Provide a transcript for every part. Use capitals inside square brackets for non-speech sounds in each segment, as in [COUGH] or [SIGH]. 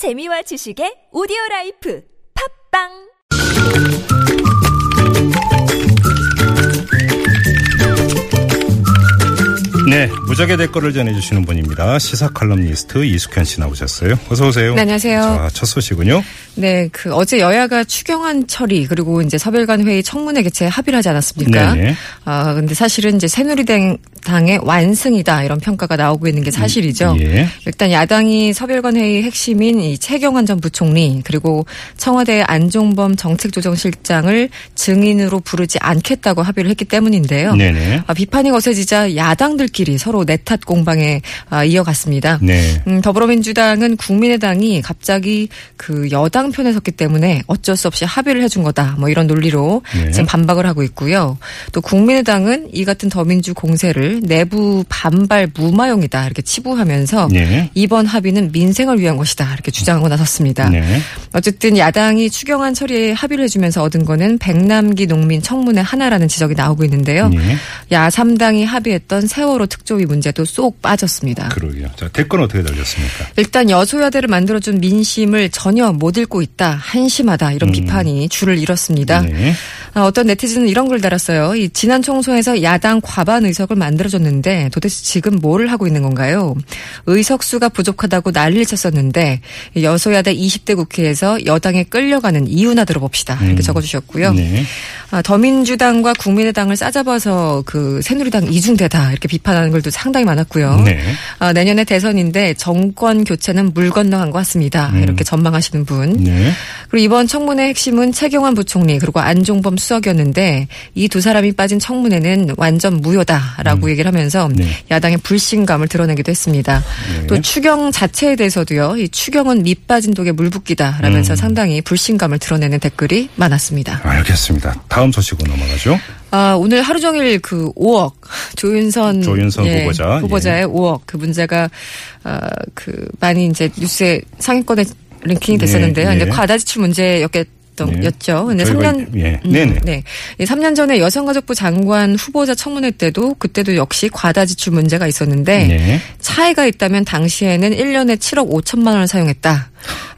재미와 지식의 오디오 라이프 팟빵 네, 무적의 댓글을 전해주시는 분입니다. 시사 칼럼니스트 이숙현 씨 나오셨어요. 어서 오세요. 네, 안녕하세요. 자, 첫 소식은요. 네, 그 어제 여야가 추경안 처리 그리고 이제 서별관 회의 청문회 개최 합의를 하지 않았습니까? 네네. 아 근데 사실은 이제 새누리당 의 완승이다 이런 평가가 나오고 있는 게 사실이죠. 예. 일단 야당이 서별관 회의 핵심인 이 최경환 전 부총리 그리고 청와대 안종범 정책조정실장을 증인으로 부르지 않겠다고 합의를 했기 때문인데요. 네네. 아, 비판이 거세지자 야당들끼리 서로 내탓 공방에 아, 이어갔습니다. 네. 음, 더불어민주당은 국민의당이 갑자기 그 여당 편에 섰기 때문에 어쩔 수 없이 합의를 해준 거다. 뭐 이런 논리로 네. 지금 반박을 하고 있고요. 또 국민의당은 이 같은 더민주 공세를 내부 반발 무마용이다 이렇게 치부하면서 네. 이번 합의는 민생을 위한 것이다 이렇게 주장하고 나섰습니다. 네. 어쨌든 야당이 추경안 처리에 합의를 해주면서 얻은 거는 백남기 농민 청문회 하나라는 지적이 나오고 있는데요. 네. 야 3당이 합의했던 세월호 특조위 문제도 쏙 빠졌습니다. 그러게요. 자, 댓글은 어떻게 달렸습니까? 일단 여소야대를 만들어준 민심을 전혀 못 읽고 있다. 한심하다. 이런 비판이 줄을 잃었습니다. 음. 네. 아, 어떤 네티즌은 이런 글 달았어요. 이 지난 총선에서 야당 과반 의석을 만들어줬는데 도대체 지금 뭐를 하고 있는 건가요? 의석수가 부족하다고 난리를 쳤었는데 여소야대 20대 국회에서 여당에 끌려가는 이유나 들어봅시다. 이렇게 적어주셨고요. 네. 아, 더민주당과 국민의당을 싸잡아서 그 새누리당 이중대다 이렇게 비판하는 글도 상당히 많았고요. 네. 아, 내년에 대선인데 정권 교체는 물 건너간 것 같습니다. 이렇게 전망하시는 분. 네. 그리고 이번 청문회 핵심은 최경환 부총리 그리고 안종범 수석이었는데 이 두 사람이 빠진 청문회는 완전 무효다라고 얘기를 하면서 네. 야당의 불신감을 드러내기도 했습니다. 네. 또 추경 자체에 대해서도요. 이 추경은 밑 빠진 독에 물 붓기다라면서 상당히 불신감을 드러내는 댓글이 많았습니다. 알겠습니다. 다음 소식으로 넘어가죠. 아, 오늘 하루 종일 그 5억 조윤선 조윤선 후보자. 후보자의 5억 그 문제가 아, 그 많이 이제 뉴스에 상위권에 랭킹이 네, 됐었는데요. 네. 이제 과다 지출 문제였겠 네. 였죠. 근데 저희가 3년 예. 음, 네네. 네. 이 3년 전에 여성가족부 장관 후보자 청문회 때도 그때도 역시 과다 지출 문제가 있었는데 네. 차이가 있다면 당시에는 1년에 7억 5천만 원을 사용했다.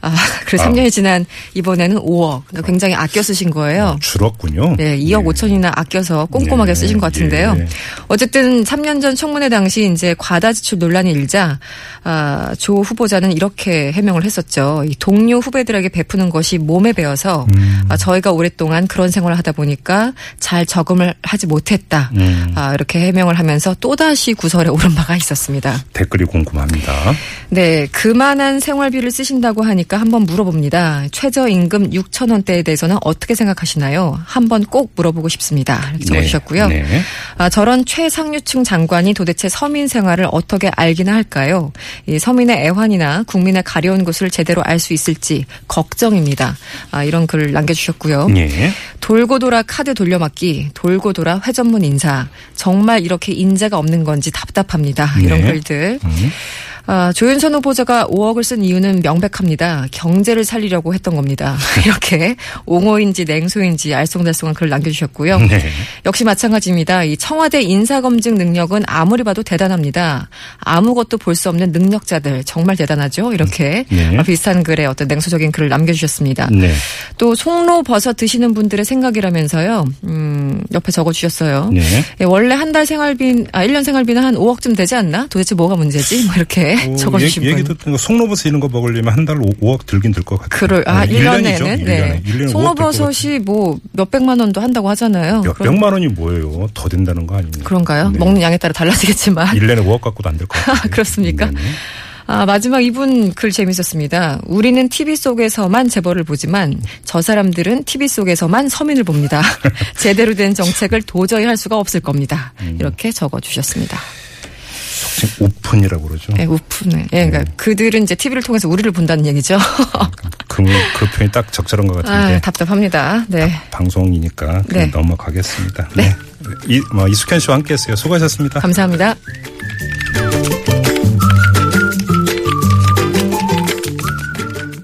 아, 그래서 아. 3년이 지난 이번에는 5억. 그러니까 굉장히 아껴 쓰신 거예요. 줄었군요. 네, 2억 5천이나 아껴서 꼼꼼하게 네, 쓰신 것 같은데요. 예. 어쨌든 3년 전 청문회 당시 이제 과다 지출 논란이 일자 아, 조 후보자는 이렇게 해명을 했었죠. 이 동료 후배들에게 베푸는 것이 몸에 배어서 음. 아, 저희가 오랫동안 그런 생활을 하다 보니까 잘 적응을 하지 못했다. 음. 아, 이렇게 해명을 하면서 또다시 구설에 오른 바가 있었습니다. 댓글이 궁금합니다. 네, 그만한 생활비를 쓰신다고 하니까 한번 물어봅니다. 최저임금 6천 원대에 대해서는 어떻게 생각하시나요? 한번 꼭 물어보고 싶습니다. 이렇게 적어주셨고요. 네. 아, 저런 최상류층 장관이 도대체 서민 생활을 어떻게 알기나 할까요? 이 서민의 애환이나 국민의 가려운 곳을 제대로 알 수 있을지 걱정입니다. 아, 이런 글을 남겨주셨고요. 예. 돌고 돌아 카드 돌려막기, 돌고 돌아 회전문 인사. 정말 이렇게 인재가 없는 건지 답답합니다. 이런 네. 글들. 음. 아, 조윤선 후보자가 5억을 쓴 이유는 명백합니다. 경제를 살리려고 했던 겁니다. [LAUGHS] 이렇게 옹호인지 냉소인지 알쏭달쏭한 글을 남겨주셨고요. 네. 역시 마찬가지입니다. 이 청와대 인사검증 능력은 아무리 봐도 대단합니다. 아무것도 볼 수 없는 능력자들 정말 대단하죠. 이렇게 네. 아, 비슷한 글에 어떤 냉소적인 글을 남겨주셨습니다. 네. 또 송로 버섯 드시는 분들의 생각이라면서요. 음, 옆에 적어주셨어요. 네. 예, 원래 한 달 생활비, 아, 1년 생활비는 한 5억쯤 되지 않나? 도대체 뭐가 문제지? 뭐 이렇게 어, [LAUGHS] 적어주신 얘기, 분. 얘기 듣던 거 송로버섯 이런 거 먹으려면 한 달로 5억 들긴 들 것 같아요. 그럴, 아, 네, 1년에는? 죠 네. 1년에. 1년에 5억 들것 송로버섯이 뭐 몇백만 원도 한다고 하잖아요. 몇 그럼- 백만 원이 뭐예요? 더 된다는 거 아닙니까? 그런가요? 네. 먹는 양에 따라 달라지겠지만. [LAUGHS] 1년에 5억 갖고도 안 될 것 같아요. [LAUGHS] 그렇습니까? 네. 아, 마지막 이분 글 재밌었습니다. 우리는 TV 속에서만 재벌을 보지만 저 사람들은 TV 속에서만 서민을 봅니다. 제대로 된 정책을 도저히 할 수가 없을 겁니다. 음. 이렇게 적어 주셨습니다. 지금 오픈이라고 그러죠. 예, 우프네. 예, 그러니까 그들은 이제 TV를 통해서 우리를 본다는 얘기죠. [LAUGHS] 그, 그 표현이 딱 적절한 것 같은데 아, 답답합니다. 네. 방송이니까 그냥 네. 넘어가겠습니다. 네. 이, 뭐, 이숙현 씨와 함께 했어요. 수고하셨습니다. 감사합니다.